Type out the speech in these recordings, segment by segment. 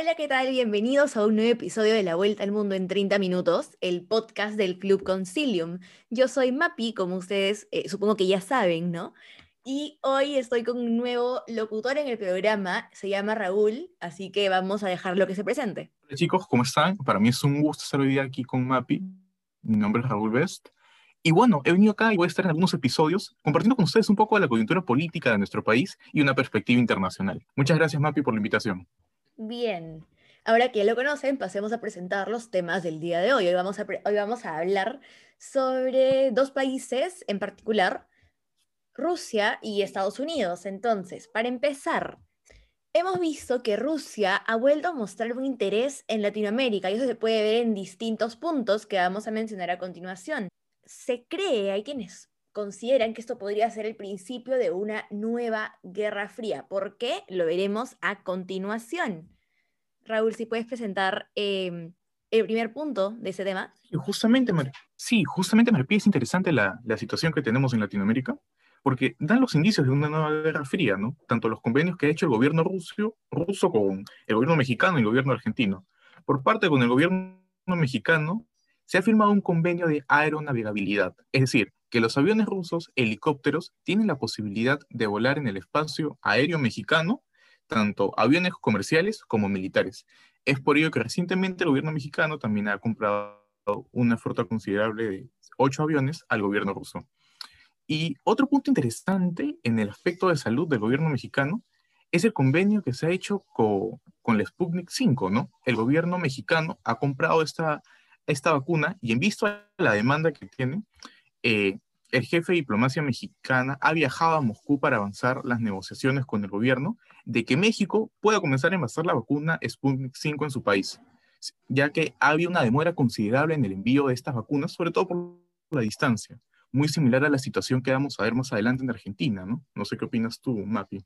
Hola, ¿qué tal? Bienvenidos a un nuevo episodio de La Vuelta al Mundo en 30 Minutos, el podcast del Club Concilium. Yo soy Mapi, como ustedes eh, supongo que ya saben, ¿no? Y hoy estoy con un nuevo locutor en el programa, se llama Raúl, así que vamos a dejarlo que se presente. Hola chicos, ¿cómo están? Para mí es un gusto estar hoy aquí con Mapi. Mi nombre es Raúl Best. Y bueno, he venido acá y voy a estar en algunos episodios compartiendo con ustedes un poco de la coyuntura política de nuestro país y una perspectiva internacional. Muchas gracias, Mapi, por la invitación. Bien. Ahora que ya lo conocen, pasemos a presentar los temas del día de hoy. Hoy vamos a, hoy vamos a hablar sobre dos países en particular, Rusia y Estados Unidos. Entonces, para empezar, hemos visto que Rusia ha vuelto a mostrar un interés en Latinoamérica y eso se puede ver en distintos puntos que vamos a mencionar a continuación. Se cree, hay quienes consideran que esto podría ser el principio de una nueva guerra fría. ¿Por qué? Lo veremos a continuación. Raúl, si puedes presentar em, el primer punto de ese tema. Justamente, sí, justamente, me es interesante la, la, situación que tenemos en Latinoamérica, porque dan los indicios de una nueva guerra fría, ¿no? Tanto los convenios que ha hecho el gobierno ruso, ruso con el gobierno mexicano y el gobierno argentino. Por parte con el gobierno mexicano, se ha firmado un convenio de aeronavegabilidad, es decir, que los aviones rusos, helicópteros, tienen la posibilidad de volar en el espacio aéreo mexicano, tanto aviones comerciales como militares. Es por ello que recientemente el gobierno mexicano también ha comprado una flota considerable de ocho aviones al gobierno ruso. Y otro punto interesante en el aspecto de salud del gobierno mexicano es el convenio que se ha hecho con, con la Sputnik 5, ¿no? El gobierno mexicano ha comprado esta, esta vacuna y en visto a la demanda que tiene, eh, el jefe de diplomacia mexicana ha viajado a Moscú para avanzar las negociaciones con el gobierno de que México pueda comenzar a envasar la vacuna Sputnik 5 en su país, ya que había una demora considerable en el envío de estas vacunas, sobre todo por la distancia, muy similar a la situación que vamos a ver más adelante en Argentina, ¿no? No sé qué opinas tú, Mapi.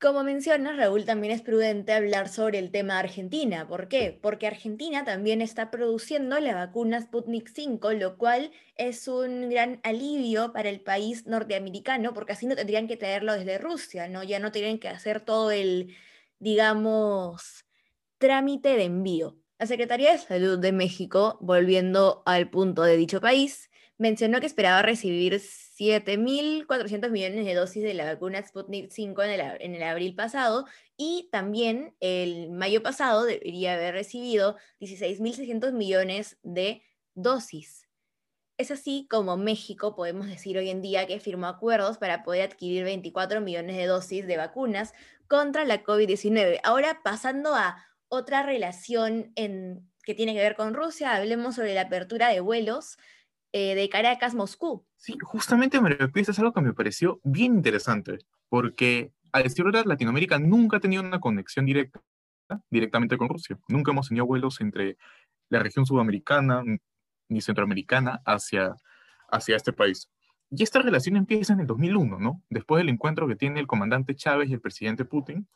Como mencionas, Raúl, también es prudente hablar sobre el tema Argentina. ¿Por qué? Porque Argentina también está produciendo la vacuna Sputnik 5, lo cual es un gran alivio para el país norteamericano, porque así no tendrían que traerlo desde Rusia, ¿no? Ya no tienen que hacer todo el, digamos, trámite de envío. La Secretaría de Salud de México, volviendo al punto de dicho país, mencionó que esperaba recibir 7.400 millones de dosis de la vacuna Sputnik 5 en el, en el, abril pasado y también el mayo pasado debería haber recibido 16.600 millones de dosis. Es así como México, podemos decir hoy en día, que firmó acuerdos para poder adquirir 24 millones de dosis de vacunas contra la COVID-19. Ahora, pasando a otra relación en, que tiene que ver con Rusia, hablemos sobre la apertura de vuelos eh, de Caracas-Moscú. Sí, justamente me es algo que me pareció bien interesante, porque a decir verdad, Latinoamérica nunca ha tenido una conexión directa directamente con Rusia. Nunca hemos tenido vuelos entre la región sudamericana ni centroamericana hacia, hacia este país. Y esta relación empieza en el 2001, ¿no? Después del encuentro que tiene el comandante Chávez y el presidente Putin,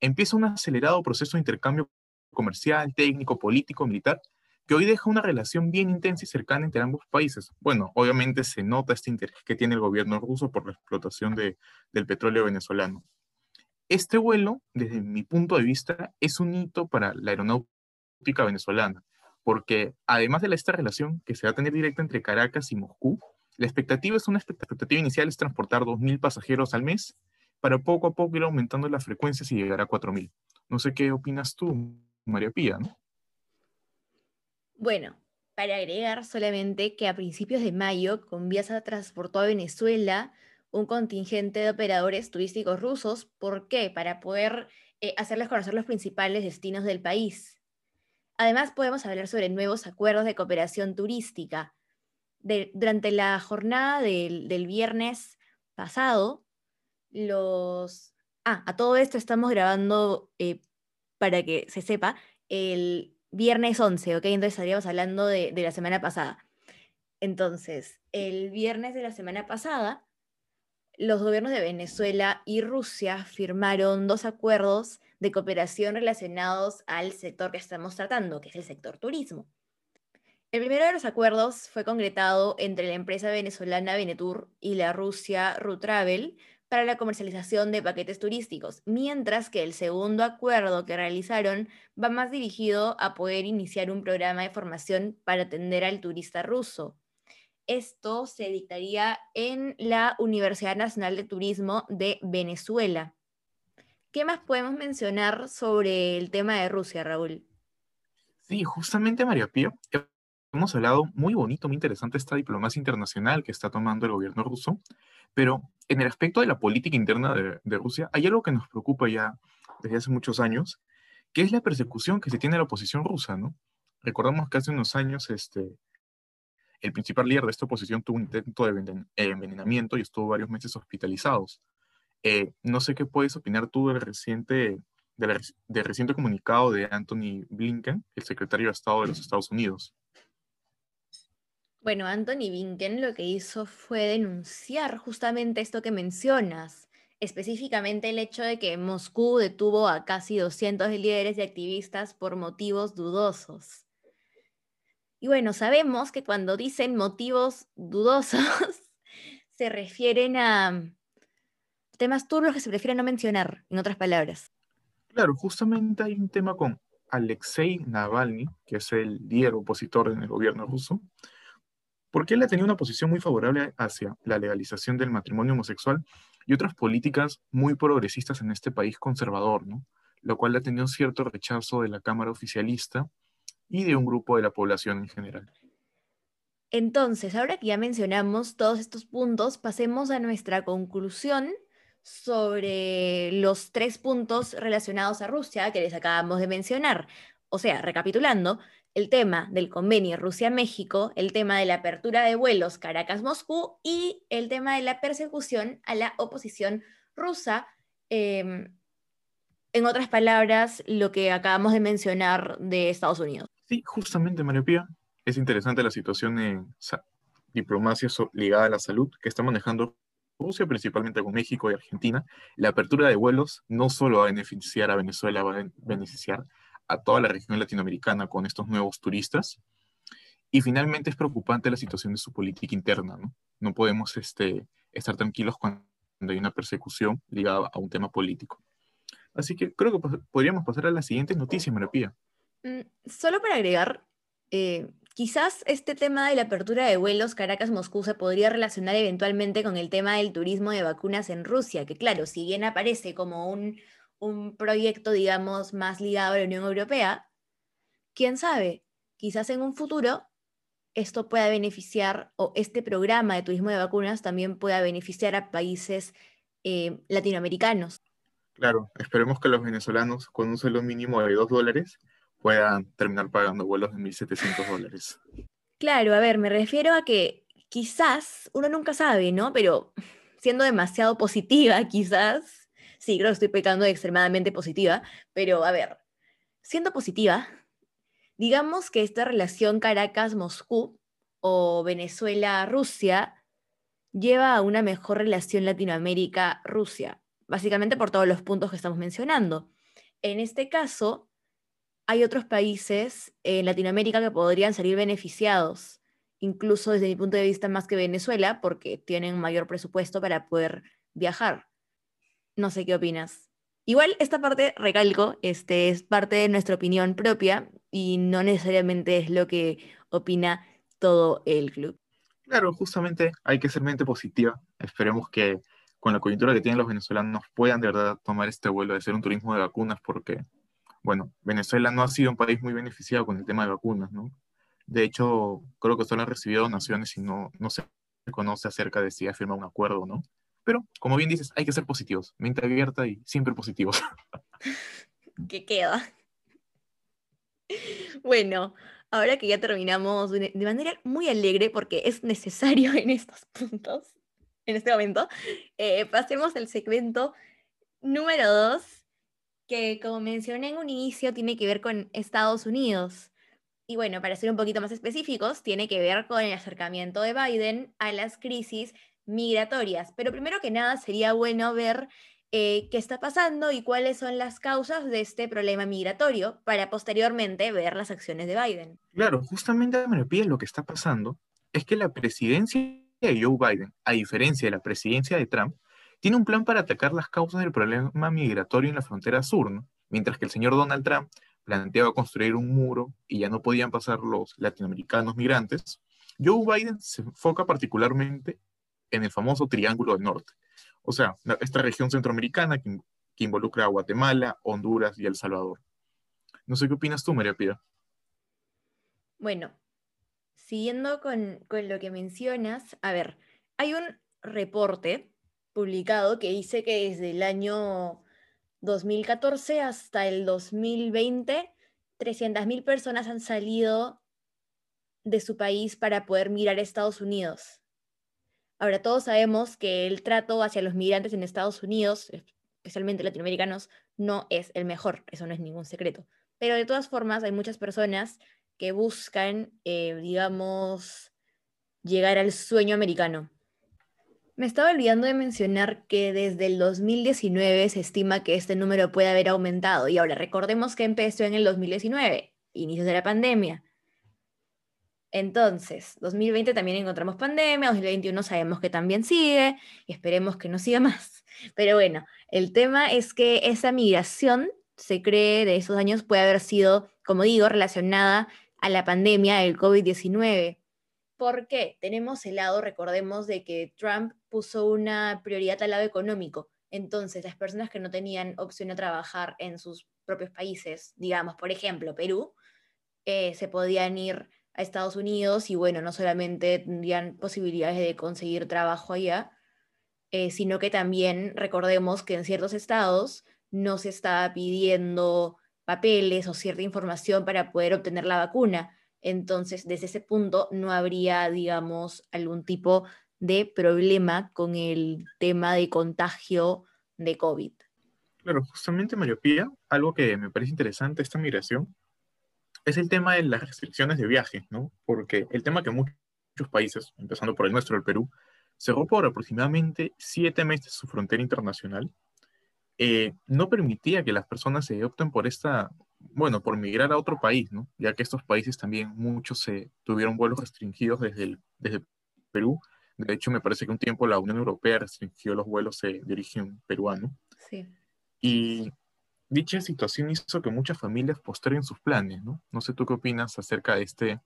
empieza un acelerado proceso de intercambio comercial, técnico, político, militar, que hoy deja una relación bien intensa y cercana entre ambos países. Bueno, obviamente se nota este interés que tiene el gobierno ruso por la explotación de, del petróleo venezolano. Este vuelo, desde mi punto de vista, es un hito para la aeronáutica venezolana, porque además de esta relación que se va a tener directa entre Caracas y Moscú, la expectativa es una expectativa inicial es transportar 2.000 pasajeros al mes, para poco a poco ir aumentando la frecuencia y llegar a 4.000. No sé qué opinas tú, María Pía, ¿no? Bueno, para agregar solamente que a principios de mayo, Conviasa transportó a Venezuela un contingente de operadores turísticos rusos. ¿Por qué? Para poder eh, hacerles conocer los principales destinos del país. Además, podemos hablar sobre nuevos acuerdos de cooperación turística. durante la jornada del, viernes pasado, los... Ah, a todo esto estamos grabando, eh, para que se sepa, el viernes 11, ¿ok? Entonces estaríamos hablando de, la semana pasada. Entonces, el viernes de la semana pasada, los gobiernos de Venezuela y Rusia firmaron dos acuerdos de cooperación relacionados al sector que estamos tratando, que es el sector turismo. El primero de los acuerdos fue concretado entre la empresa venezolana Venetur y la Rusia Rutravel para la comercialización de paquetes turísticos, mientras que el segundo acuerdo que realizaron va más dirigido a poder iniciar un programa de formación para atender al turista ruso. Esto se dictaría en la Universidad Nacional de Turismo de Venezuela. ¿Qué más podemos mencionar sobre el tema de Rusia, Raúl? Sí, justamente María Pía, hemos hablado muy bonito, muy interesante esta diplomacia internacional que está tomando el gobierno ruso, pero en el aspecto de la política interna de, Rusia hay algo que nos preocupa ya desde hace muchos años, que es la persecución que se tiene a la oposición rusa, ¿no? Recordamos que hace unos años este, el principal líder de esta oposición tuvo un intento de envenenamiento y estuvo varios meses hospitalizados. Eh, no sé qué puedes opinar tú del reciente, del reciente comunicado de Anthony Blinken, el secretario de Estado de los Estados Unidos. Bueno, Anthony Blinken lo que hizo fue denunciar justamente esto que mencionas, específicamente el hecho de que Moscú detuvo a casi 200 líderes y activistas por motivos dudosos. Y bueno, sabemos que cuando dicen motivos dudosos, se refieren a temas turbios que se prefieren no mencionar, en otras palabras. Claro, justamente hay un tema con Alexei Navalny, que es el líder opositor en el gobierno ruso, porque él ha tenido una posición muy favorable hacia la legalización del matrimonio homosexual y otras políticas muy progresistas en este país conservador, ¿no? Lo cual ha tenido cierto rechazo de la Cámara oficialista y de un grupo de la población en general. Entonces, ahora que ya mencionamos todos estos puntos, pasemos a nuestra conclusión sobre los tres puntos relacionados a Rusia que les acabamos de mencionar. O sea, recapitulando, el tema del convenio Rusia-México, el tema de la apertura de vuelos Caracas-Moscú y el tema de la persecución a la oposición rusa. Em, en otras palabras, lo que acabamos de mencionar de Estados Unidos. Sí, justamente, Mario Pía. Es interesante la situación en diplomacia ligada a la salud que está manejando Rusia, principalmente con México y Argentina, la apertura de vuelos no solo va a beneficiar a Venezuela, va a beneficiar a toda la región latinoamericana con estos nuevos turistas. Y finalmente es preocupante la situación de su política interna, ¿no? No podemos este, estar tranquilos cuando hay una persecución ligada a un tema político. Así que creo que podríamos pasar a la siguiente noticia, Marapía. Mm, solo para agregar, eh, Quizás este tema de la apertura de vuelos Caracas-Moscú se podría relacionar eventualmente con el tema del turismo de vacunas en Rusia, que claro, si bien aparece como un, un proyecto, digamos, más ligado a la Unión Europea, quién sabe, quizás en un futuro esto pueda beneficiar, o este programa de turismo de vacunas también pueda beneficiar a países eh, latinoamericanos. Claro, esperemos que los venezolanos con un sueldo mínimo de dos dólares puedan terminar pagando vuelos de 1.700 dólares. Claro, a ver, me refiero a que quizás, uno nunca sabe, ¿no? Pero siendo demasiado positiva, quizás, sí, creo que estoy pecando de extremadamente positiva, pero a ver, siendo positiva, digamos que esta relación Caracas-Moscú o Venezuela-Rusia lleva a una mejor relación Latinoamérica-Rusia, básicamente por todos los puntos que estamos mencionando. En este caso, hay otros países en Latinoamérica que podrían salir beneficiados, incluso desde mi punto de vista más que Venezuela, porque tienen mayor presupuesto para poder viajar. No sé qué opinas. Igual esta parte, recalco, este, es parte de nuestra opinión propia y no necesariamente es lo que opina todo el club. Claro, justamente hay que ser mente positiva. Esperemos que con la coyuntura que tienen los venezolanos puedan de verdad tomar este vuelo de hacer un turismo de vacunas porque bueno, Venezuela no ha sido un país muy beneficiado con el tema de vacunas, ¿no? De hecho, creo que solo han recibido donaciones y no, no se conoce acerca de si ha firmado un acuerdo no. Pero, como bien dices, hay que ser positivos, mente abierta y siempre positivos. ¿Qué queda? Bueno, ahora que ya terminamos de manera muy alegre, porque es necesario en estos puntos, en este momento, eh, pasemos al segmento número dos, que como mencioné en un inicio tiene que ver con Estados Unidos. Y bueno, para ser un poquito más específicos, tiene que ver con el acercamiento de Biden a las crisis migratorias. Pero primero que nada sería bueno ver eh, qué está pasando y cuáles son las causas de este problema migratorio para posteriormente ver las acciones de Biden. Claro, justamente me pide lo que está pasando es que la presidencia de Joe Biden, a diferencia de la presidencia de Trump, tiene un plan para atacar las causas del problema migratorio en la frontera sur, ¿no? Mientras que el señor Donald Trump planteaba construir un muro y ya no podían pasar los latinoamericanos migrantes, Joe Biden se enfoca particularmente en el famoso Triángulo del Norte, o sea, esta región centroamericana que, involucra a Guatemala, Honduras y El Salvador. No sé qué opinas tú, María Pía. Bueno, siguiendo con, con lo que mencionas, a ver, hay un reporte publicado que dice que desde el año 2014 hasta el 2020, 300.000 personas han salido de su país para poder mirar a Estados Unidos. Ahora, todos sabemos que el trato hacia los migrantes en Estados Unidos, especialmente latinoamericanos, no es el mejor, eso no es ningún secreto. Pero de todas formas, hay muchas personas que buscan, eh, digamos, llegar al sueño americano. Me estaba olvidando de mencionar que desde el 2019 se estima que este número puede haber aumentado. Y ahora recordemos que empezó en el 2019, inicios de la pandemia. Entonces, 2020 también encontramos pandemia, 2021 sabemos que también sigue y esperemos que no siga más. Pero bueno, el tema es que esa migración, se cree, de esos años puede haber sido, como digo, relacionada a la pandemia del COVID-19. ¿Por qué? Tenemos el lado, recordemos, de que Trump puso una prioridad al lado económico. Entonces, las personas que no tenían opción a trabajar en sus propios países, digamos, por ejemplo, Perú, eh, se podían ir a Estados Unidos y bueno, no solamente tendrían posibilidades de conseguir trabajo allá, eh, sino que también recordemos que en ciertos estados no se estaba pidiendo papeles o cierta información para poder obtener la vacuna. Entonces, desde ese punto no habría, digamos, algún tipo de problema con el tema de contagio de COVID. Claro, justamente Mario Pía, algo que me parece interesante esta migración es el tema de las restricciones de viaje, ¿no? Porque el tema que muchos países, empezando por el nuestro, el Perú, cerró por aproximadamente siete meses su frontera internacional, eh, no permitía que las personas se opten por esta bueno, por migrar a otro país, ¿no? Ya que estos países también muchos se tuvieron vuelos restringidos desde, el, desde Perú. De hecho, me parece que un tiempo la Unión Europea restringió los vuelos de, origen peruano. Sí. Y dicha situación hizo que muchas familias posteren sus planes, ¿no? No sé tú qué opinas acerca de este, de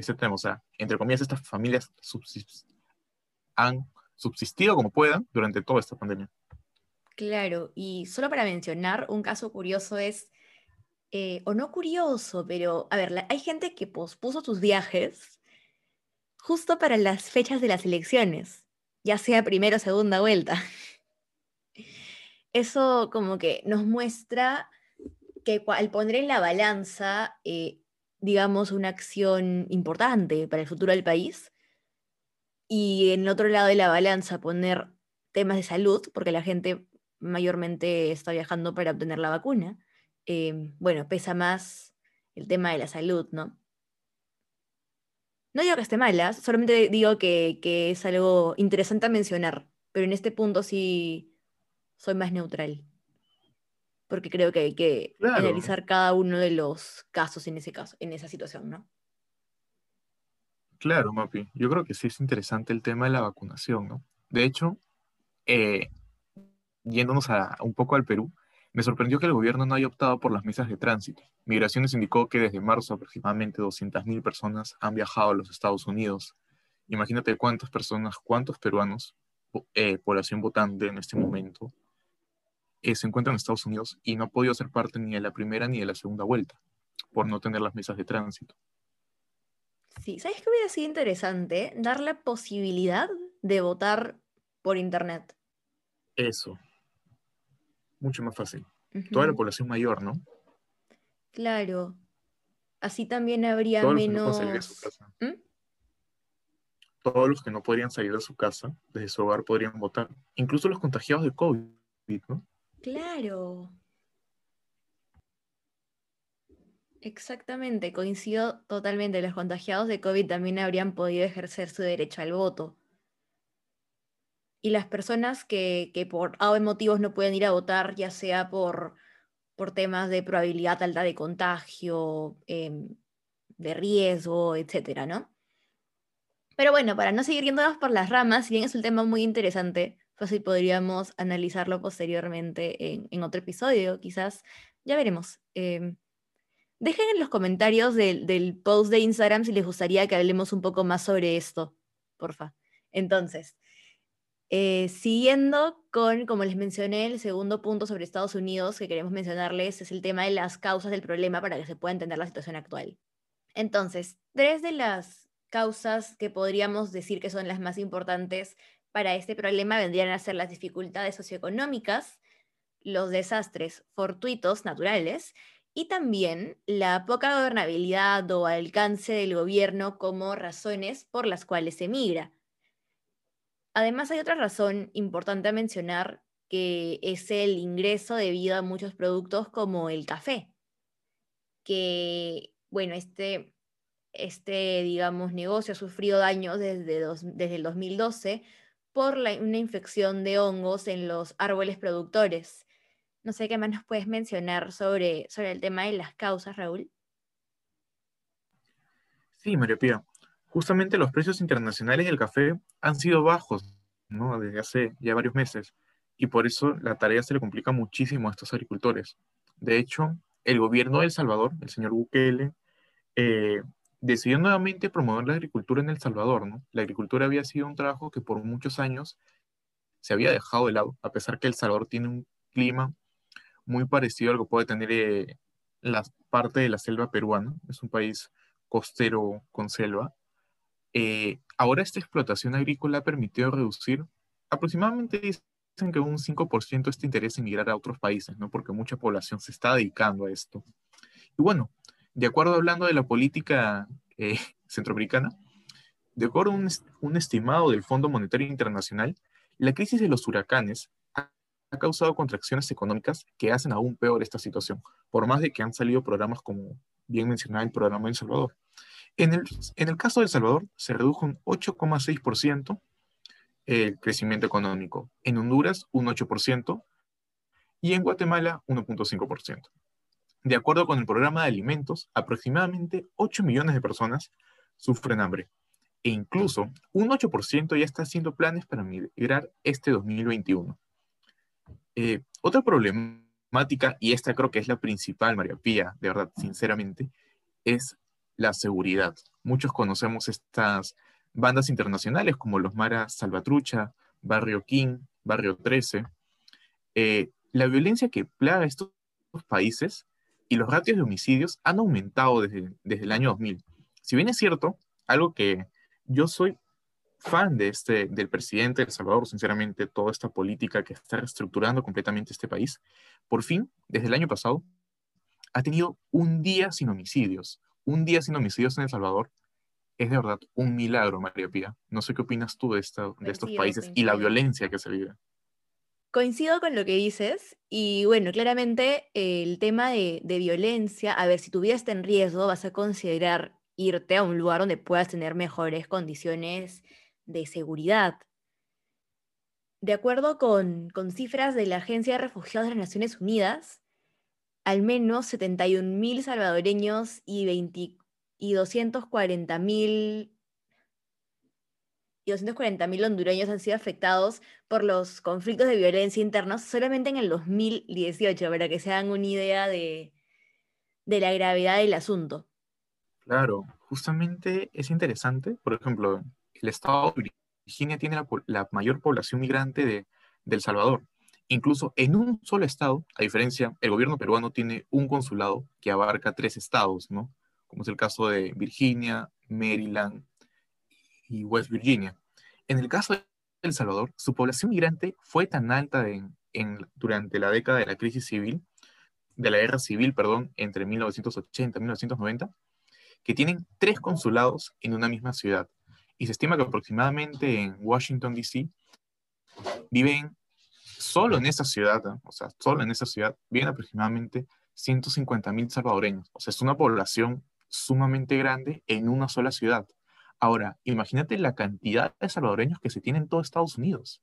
este tema. O sea, entre comillas, estas familias han subsistido como puedan durante toda esta pandemia. Claro, y solo para mencionar, un caso curioso es eh, o no curioso, pero a ver, hay gente que pospuso sus viajes justo para las fechas de las elecciones, ya sea primera o segunda vuelta. Eso como que nos muestra que al poner en la balanza, eh, digamos, una acción importante para el futuro del país, y en otro lado de la balanza poner temas de salud, porque la gente mayormente está viajando para obtener la vacuna, Em, bueno, pesa más el tema de la salud, ¿no? No digo que esté mala, solamente digo que, es algo interesante a mencionar, pero en este punto sí soy más neutral, porque creo que hay que analizar cada uno de los casos en ese caso, en esa situación, ¿no? Claro, Mapi. Yo creo que sí es interesante el tema de la vacunación, ¿no? De hecho, eh, yéndonos a, un poco al Perú, me sorprendió que el gobierno no haya optado por las mesas de tránsito. Migraciones indicó que desde marzo aproximadamente 200.000 personas han viajado a los Estados Unidos. Imagínate cuántas personas, cuántos peruanos, eh, población votante en este momento, eh, se encuentran en Estados Unidos y no ha podido ser parte ni de la primera ni de la segunda vuelta por no tener las mesas de tránsito. Sí, ¿sabes qué hubiera sido interesante? Dar la posibilidad de votar por Internet. Eso, mucho más fácil. Toda la población mayor, ¿no? Claro. Así también habría menos. ¿Mm? Todos los que no podrían salir de su casa, desde su hogar, podrían votar. Incluso los contagiados de COVID, ¿no? Claro. Exactamente, coincido totalmente. Los contagiados de COVID también habrían podido ejercer su derecho al voto y las personas que, por A motivos no pueden ir a votar, ya sea por, por temas de probabilidad alta de contagio, em, de riesgo, etcétera, ¿no? Pero bueno, para no seguir yéndonos por las ramas, si bien es un tema muy interesante, Fácil podríamos analizarlo posteriormente en, otro episodio, quizás. Ya veremos. Em, dejen en los comentarios del, post de Instagram si les gustaría que hablemos un poco más sobre esto, porfa. Entonces, eh, siguiendo con, como les mencioné, el segundo punto sobre Estados Unidos que queremos mencionarles es el tema de las causas del problema para que se pueda entender la situación actual. Entonces, tres de las causas que podríamos decir que son las más importantes para este problema vendrían a ser las dificultades socioeconómicas, los desastres fortuitos naturales y también la poca gobernabilidad o alcance del gobierno como razones por las cuales se migra. Además, hay otra razón importante a mencionar que es el ingreso debido a muchos productos como el café, que, bueno, este, este digamos, negocio ha sufrido daños desde, desde el 2012 por una infección de hongos en los árboles productores. No sé qué más nos puedes mencionar sobre, sobre el tema de las causas, Raúl. Sí, María Pía. Justamente los precios internacionales del café han sido bajos. Desde hace ya varios meses. Y por eso la tarea se le complica muchísimo a estos agricultores. De hecho, el gobierno de El Salvador, el señor Bukele, eh, decidió nuevamente promover la agricultura en El Salvador, ¿no? La agricultura había sido un trabajo que por muchos años se había dejado de lado, a pesar que El Salvador tiene un clima muy parecido al que puede tener eh, la parte de la selva peruana, es un país costero con selva. Eh, ahora esta explotación agrícola ha permitido reducir aproximadamente, dicen que un 5% este interés en migrar a otros países, ¿no? Porque mucha población se está dedicando a esto. Y bueno, de acuerdo hablando de la política eh, centroamericana, de acuerdo a un, estimado del Fondo Monetario Internacional, la crisis de los huracanes ha, causado contracciones económicas que hacen aún peor esta situación, por más de que han salido programas como bien mencionado el programa El Salvador. En el, en el caso de El Salvador, se redujo un 8,6% el crecimiento económico, en Honduras un 8% y en Guatemala 1.5%. De acuerdo con el programa de alimentos, aproximadamente 8 millones de personas sufren hambre. E incluso un 8% ya está haciendo planes para migrar este 2021. Eh, otra problemática, y esta creo que es la principal, María Pía, de verdad, sinceramente, es la seguridad. Muchos conocemos estas bandas internacionales como los Maras Salvatrucha, Barrio King, Barrio 13. Eh, la violencia que plaga estos países y los ratios de homicidios han aumentado desde, desde el año 2000. Si bien es cierto, algo que yo soy fan de este, del presidente de El Salvador, sinceramente, toda esta política que está reestructurando completamente este país, por fin, desde el año pasado, ha tenido un día sin homicidios. Un día sin homicidios en El Salvador es de verdad un milagro, María Pía. No sé qué opinas tú de, esta, de estos países y la violencia que se vive. Coincido con lo que dices y bueno, claramente el tema de, violencia, a ver, si tu en riesgo, vas a considerar irte a un lugar donde puedas tener mejores condiciones de seguridad. De acuerdo con, cifras de la Agencia de Refugiados de las Naciones Unidas, al menos 71.000 salvadoreños y, 20, y 240.000 y 240.000 hondureños han sido afectados por los conflictos de violencia internos solamente en el 2018, para que se hagan una idea de, la gravedad del asunto. Claro, justamente es interesante. Por ejemplo, el estado de Virginia tiene la, mayor población migrante de, El Salvador. Incluso en un solo estado, a diferencia, el gobierno peruano tiene un consulado que abarca tres estados, ¿no? Como es el caso de Virginia, Maryland West Virginia. En el caso de El Salvador, su población migrante fue tan alta durante la década de la crisis civil, de la guerra civil, perdón, entre 1980 y 1990, que tienen tres consulados en una misma ciudad. Y se estima que aproximadamente en Washington, D.C., viven solo en esa ciudad, o sea, solo en esa ciudad, viven aproximadamente 150.000 salvadoreños. O sea, es una población sumamente grande en una sola ciudad. Ahora, imagínate la cantidad de salvadoreños que se tienen en todo Estados Unidos.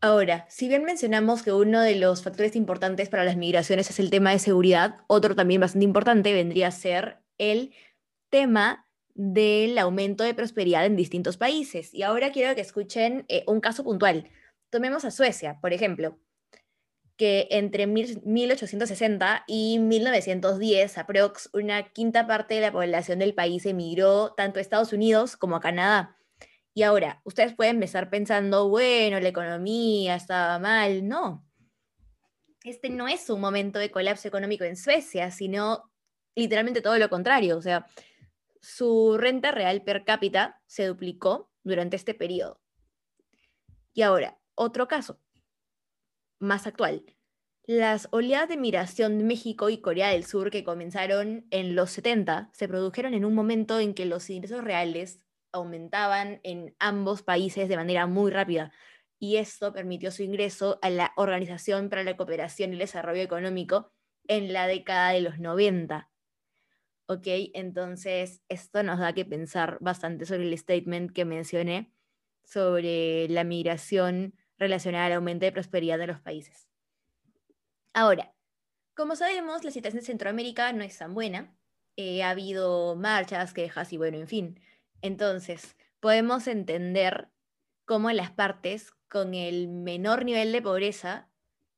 Ahora, si bien mencionamos que uno de los factores importantes para las migraciones es el tema de seguridad, otro también bastante importante vendría a ser el tema del aumento de prosperidad en distintos países. Y ahora quiero que escuchen eh, un caso puntual. Tomemos a Suecia, por ejemplo, que entre 1860 y 1910, aprox, una quinta parte de la población del país emigró tanto a Estados Unidos como a Canadá. Y ahora, ustedes pueden empezar pensando, bueno, la economía estaba mal. No. Este no es un momento de colapso económico en Suecia, sino literalmente todo lo contrario. O sea, su renta real per cápita se duplicó durante este periodo. Y ahora, otro caso, más actual. Las oleadas de migración de México y Corea del Sur que comenzaron en los 70 se produjeron en un momento en que los ingresos reales aumentaban en ambos países de manera muy rápida y esto permitió su ingreso a la Organización para la Cooperación y el Desarrollo Económico en la década de los 90. ¿Ok? Entonces, esto nos da que pensar bastante sobre el statement que mencioné sobre la migración relacionada al aumento de prosperidad de los países. Ahora, como sabemos, la situación en Centroamérica no es tan buena. Eh, ha habido marchas, quejas y bueno, en fin. Entonces, podemos entender cómo las partes con el menor nivel de pobreza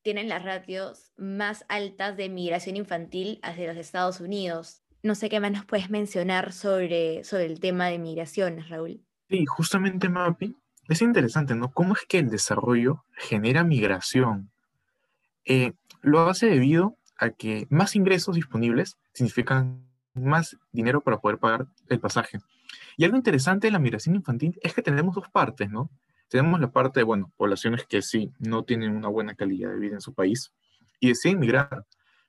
tienen las ratios más altas de migración infantil hacia los Estados Unidos. No sé qué más nos puedes mencionar sobre, sobre el tema de migraciones, Raúl. Sí, justamente, Mapi, es interesante, ¿no? ¿Cómo es que el desarrollo genera migración? Eh, lo hace debido a que más ingresos disponibles significan más dinero para poder pagar el pasaje. Y algo interesante de la migración infantil es que tenemos dos partes, ¿no? Tenemos la parte de, bueno, poblaciones que sí no tienen una buena calidad de vida en su país y deciden migrar.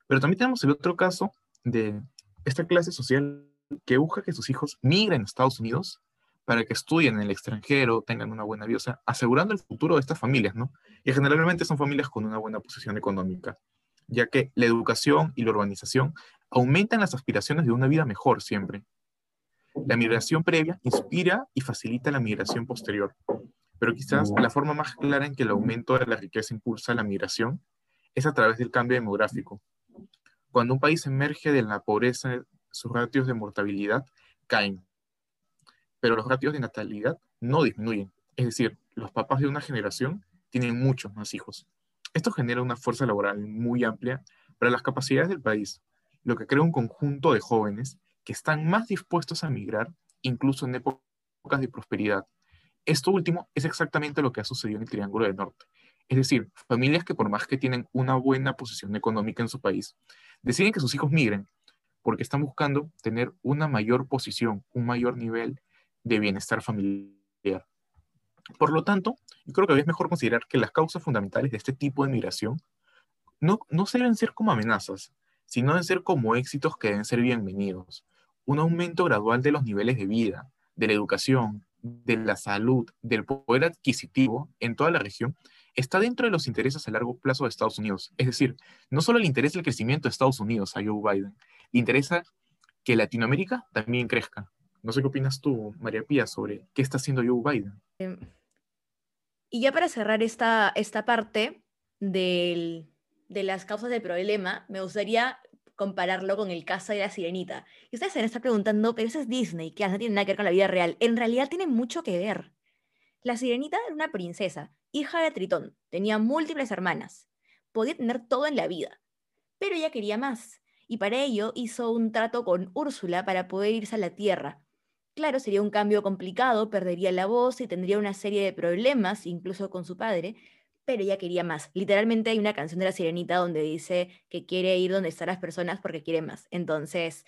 Pero también tenemos el otro caso de esta clase social que busca que sus hijos migren a Estados Unidos para que estudien en el extranjero, tengan una buena vida, o sea, asegurando el futuro de estas familias, ¿no? Y generalmente son familias con una buena posición económica, ya que la educación y la urbanización aumentan las aspiraciones de una vida mejor siempre. La migración previa inspira y facilita la migración posterior, pero quizás la forma más clara en que el aumento de la riqueza impulsa la migración es a través del cambio demográfico. Cuando un país emerge de la pobreza, sus ratios de mortalidad caen, pero los ratios de natalidad no disminuyen. Es decir, los papás de una generación tienen muchos más hijos. Esto genera una fuerza laboral muy amplia para las capacidades del país, lo que crea un conjunto de jóvenes que están más dispuestos a migrar, incluso en épocas de prosperidad. Esto último es exactamente lo que ha sucedido en el Triángulo del Norte. Es decir, familias que por más que tienen una buena posición económica en su país, deciden que sus hijos migren porque están buscando tener una mayor posición, un mayor nivel de bienestar familiar. Por lo tanto, creo que es mejor considerar que las causas fundamentales de este tipo de migración no, no deben ser como amenazas, sino deben ser como éxitos que deben ser bienvenidos. Un aumento gradual de los niveles de vida, de la educación, de la salud, del poder adquisitivo en toda la región, está dentro de los intereses a largo plazo de Estados Unidos. Es decir, no solo le interesa el crecimiento de Estados Unidos a Joe Biden, le interesa que Latinoamérica también crezca. No sé qué opinas tú, María Pía, sobre qué está haciendo Joe Biden. Em, y ya para cerrar esta, esta parte de las causas del problema, me gustaría compararlo con el caso de la sirenita. Y ustedes se van a estar preguntando, pero eso es Disney, que no tiene nada que ver con la vida real. En realidad tiene mucho que ver. La sirenita era una princesa, hija de Tritón, tenía múltiples hermanas, podía tener todo en la vida, pero ella quería más, y para ello hizo un trato con Úrsula para poder irse a la Tierra, Claro, sería un cambio complicado, perdería la voz y tendría una serie de problemas, incluso con su padre, pero ella quería más. Literalmente hay una canción de la sirenita donde dice que quiere ir donde están las personas porque quiere más. Entonces,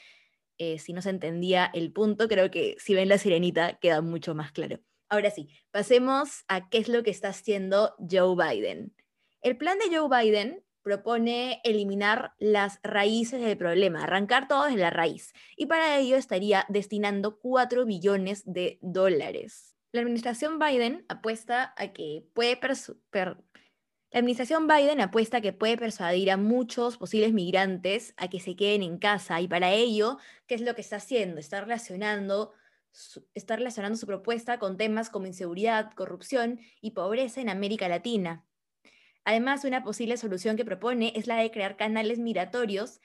eh, si no se entendía el punto, creo que si ven la sirenita queda mucho más claro. Ahora sí, pasemos a qué es lo que está haciendo Joe Biden. El plan de Joe Biden propone eliminar las raíces del problema, arrancar todo desde la raíz, y para ello estaría destinando 4 billones de dólares. La administración Biden apuesta a que puede la administración Biden apuesta que puede persuadir a muchos posibles migrantes a que se queden en casa y para ello, ¿qué es lo que está haciendo? Está relacionando está relacionando su propuesta con temas como inseguridad, corrupción y pobreza en América Latina. Además, una posible solución que propone es la de crear canales migratorios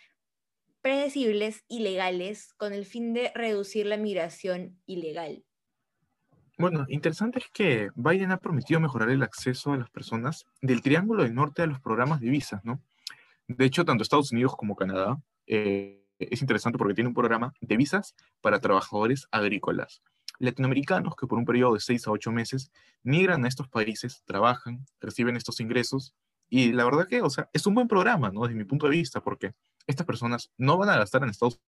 predecibles y legales con el fin de reducir la migración ilegal. Bueno, interesante es que Biden ha prometido mejorar el acceso a las personas del Triángulo del Norte a los programas de visas, ¿no? De hecho, tanto Estados Unidos como Canadá eh, es interesante porque tiene un programa de visas para trabajadores agrícolas latinoamericanos que por un periodo de seis a ocho meses migran a estos países, trabajan, reciben estos ingresos y la verdad que, o sea, es un buen programa, ¿no? Desde mi punto de vista, porque estas personas no van a gastar en Estados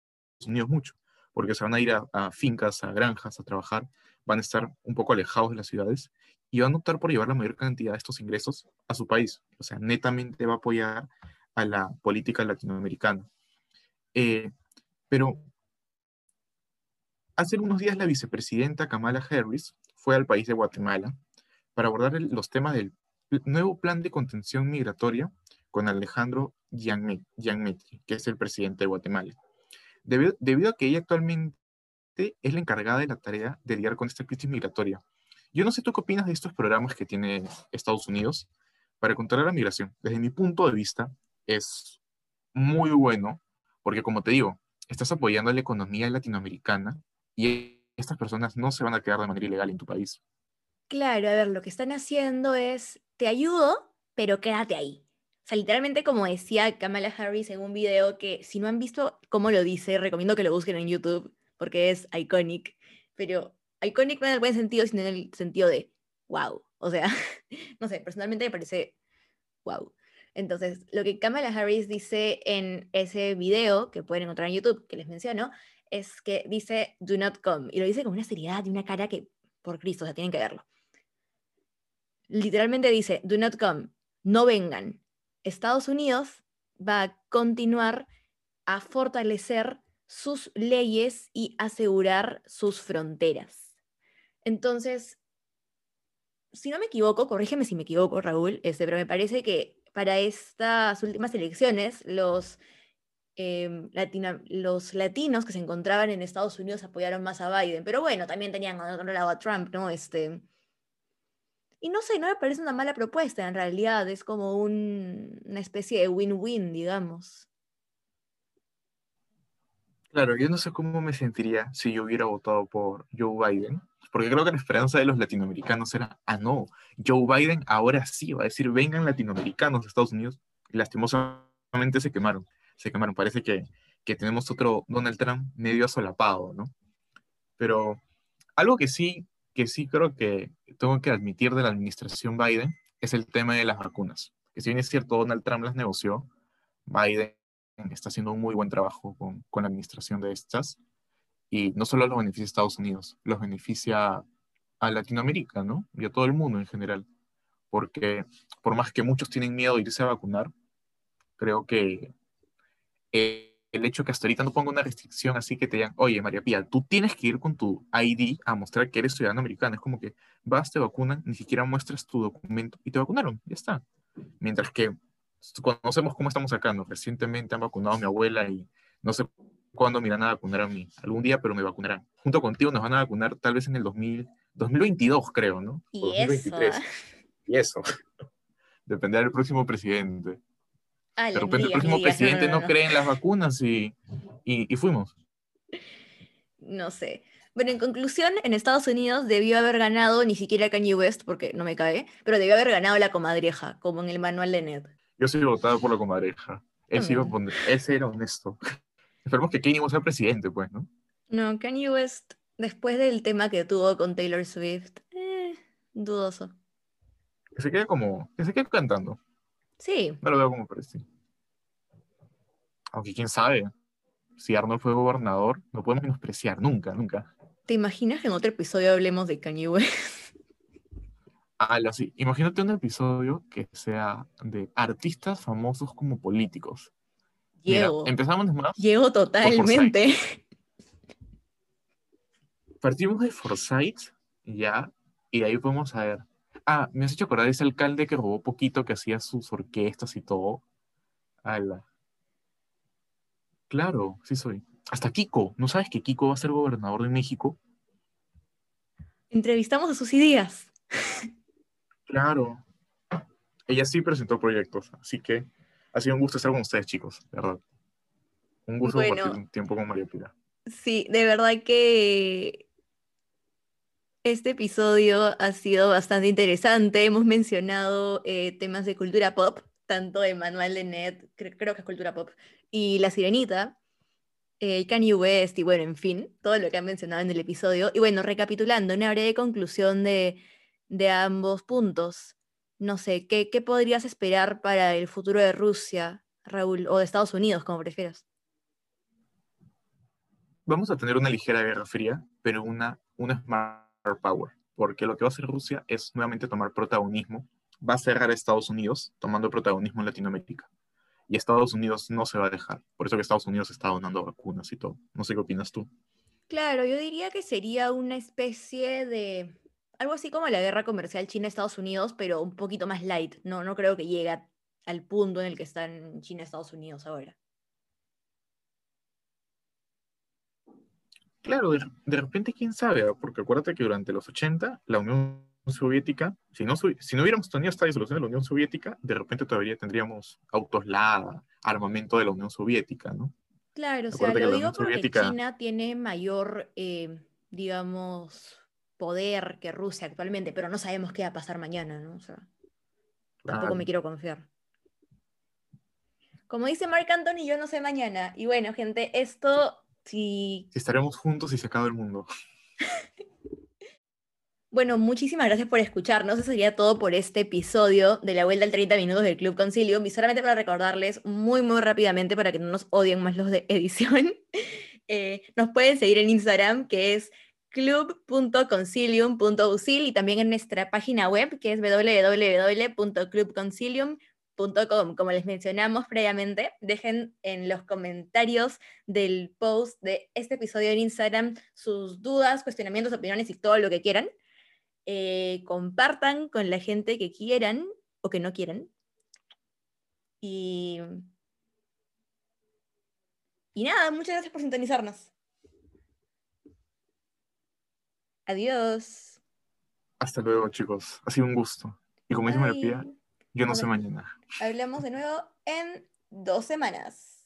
Unidos mucho, porque se van a ir a, fincas, a granjas, a trabajar, van a estar un poco alejados de las ciudades y van a optar por llevar la mayor cantidad de estos ingresos a su país. O sea, netamente va a apoyar a la política latinoamericana. Eh, pero hace unos días la vicepresidenta Kamala Harris fue al país de Guatemala para abordar los temas del nuevo plan de contención migratoria con Alejandro Gianmetri, que es el presidente de Guatemala. Debido, a que ella actualmente es la encargada de la tarea de lidiar con esta crisis migratoria. Yo no sé tú qué opinas de estos programas que tiene Estados Unidos para controlar la migración. Desde mi punto de vista, es muy bueno, porque como te digo, estás apoyando a la economía latinoamericana y estas personas no se van a quedar de manera ilegal en tu país. Claro, a ver, lo que están haciendo es, te ayudo, pero quédate ahí sea, literalmente como decía Kamala Harris en un video que si no han visto cómo lo dice, recomiendo que lo busquen en YouTube porque es iconic, pero iconic no en el buen sentido, sino en el sentido de wow. O sea, no sé, personalmente me parece wow. Entonces, lo que Kamala Harris dice en ese video que pueden encontrar en YouTube, que les menciono, es que dice do not come. Y lo dice con una seriedad y una cara que, por Cristo, o sea, tienen que verlo. Literalmente dice do not come, no vengan, Estados Unidos va a continuar a fortalecer sus leyes y asegurar sus fronteras. Entonces, si no me equivoco, corrígeme si me equivoco, Raúl, este, pero me parece que para estas últimas elecciones los, em, los latinos que se encontraban en Estados Unidos apoyaron más a Biden, pero bueno, también tenían a otro a Trump, ¿no? Este, y no sé, no me parece una mala propuesta, en realidad es como una especie de win-win, digamos. Claro, yo no sé cómo me sentiría si yo hubiera votado por Joe Biden, porque creo que la esperanza de los latinoamericanos era, ah, no, Joe Biden ahora sí va a decir, vengan latinoamericanos de Estados Unidos, y lastimosamente se quemaron, se quemaron, parece que, que tenemos otro Donald Trump medio asolapado, ¿no? Pero algo que sí que sí creo que tengo que admitir de la administración Biden es el tema de las vacunas. Que si bien es cierto, Donald Trump las negoció, Biden está haciendo un muy buen trabajo con, con la administración de estas. Y no solo los beneficia a Estados Unidos, los beneficia a Latinoamérica, ¿no? Y a todo el mundo en general. Porque por más que muchos tienen miedo de irse a vacunar, creo que eh, el hecho que hasta ahorita no ponga una restricción así que te digan, oye, María Pía, tú tienes que ir con tu ID a mostrar que eres ciudadano americano. Es como que vas, te vacunan, ni siquiera muestras tu documento y te vacunaron, ya está. Mientras que conocemos cómo estamos acá, ¿no? Recientemente han vacunado a mi abuela y no sé cuándo me irán a vacunar a mí. Algún día, pero me vacunarán. Junto contigo nos van a vacunar tal vez en el 2000, 2022, creo, ¿no? Y 2023. Eso. Y eso. Dependerá del próximo presidente de repente el próximo presidente no, cree en las vacunas y, y, fuimos. No sé. Bueno, en conclusión, en Estados Unidos debió haber ganado ni siquiera Kanye West, porque no me cae, pero debió haber ganado la comadreja, como en el manual de Ned. Yo soy votado por la comadreja. Él sí era honesto. Esperemos que Kanye West sea presidente, pues, ¿no? No, Kanye West, después del tema que tuvo con Taylor Swift, eh, dudoso. Que se quede como, que se quede cantando. Sí. No lo veo como presidente. Aunque quién sabe, si Arnold fue gobernador, no podemos menospreciar, nunca, nunca. ¿Te imaginas que en otro episodio hablemos de Kanye West? Ah, sí. Imagínate un episodio que sea de artistas famosos como políticos. Llego. empezamos más. Llego totalmente. Partimos de Forsyth, ya, y de ahí podemos saber Ah, me has hecho acordar de ese alcalde que robó poquito, que hacía sus orquestas y todo. Ala. Claro, sí soy. Hasta Kiko. ¿No sabes que Kiko va a ser gobernador de México? Entrevistamos a sus ideas. Claro. Ella sí presentó proyectos, así que ha sido un gusto estar con ustedes, chicos, de verdad. Un gusto compartir un tiempo con María Pira. Sí, de verdad que Este episodio ha sido bastante interesante. Hemos mencionado eh, temas de cultura pop, tanto de Manuel Lenet, creo que es cultura pop, y La Sirenita, el Kanye West, y bueno, en fin, todo lo que han mencionado en el episodio. Y bueno, recapitulando, una breve conclusión de, de ambos puntos. No sé, ¿qué, ¿qué podrías esperar para el futuro de Rusia, Raúl, o de Estados Unidos, como prefieras? Vamos a tener una ligera guerra fría, pero una, una smart power, porque lo que va a hacer Rusia es nuevamente tomar protagonismo, va a cerrar a Estados Unidos tomando protagonismo en Latinoamérica. Y Estados Unidos no se va a dejar. Por eso que Estados Unidos está donando vacunas y todo. No sé qué opinas tú. Claro, yo diría que sería una especie de algo así como la guerra comercial China-Estados Unidos, pero un poquito más light. No, no creo que llegue al punto en el que están China-Estados Unidos ahora. Claro, de, repente quién sabe, ¿ah? porque acuérdate que durante los 80 la Unión Soviética, si no, si no hubiéramos tenido esta disolución de la Unión Soviética, de repente todavía tendríamos autos LADA, armamento de la Unión Soviética, ¿no? Claro, o sea, lo digo porque China tiene mayor, eh, digamos, poder que Rusia actualmente, pero no sabemos qué va a pasar mañana, ¿no? O sea, tampoco me quiero confiar. Como dice Mark Anthony, yo no sé mañana. Y bueno, gente, esto Si estaremos juntos y se acaba el mundo. bueno, muchísimas gracias por escucharnos. Eso sería todo por este episodio de la vuelta al 30 minutos del Club Concilio. Y solamente para recordarles muy, muy rápidamente, para que no nos odien más los de edición, eh, nos pueden seguir en Instagram, que es club.concilium.usil y también en nuestra página web que es www.clubconcilium.com. Como les mencionamos previamente, dejen en los comentarios del post de este episodio en Instagram sus dudas, cuestionamientos, opiniones y todo lo que quieran. Eh, compartan con la gente que quieran o que no quieran. Y, y nada, muchas gracias por sintonizarnos. Adiós. Hasta luego, chicos. Ha sido un gusto. Y como dice María yo no sé mañana. Hablamos de nuevo en dos semanas.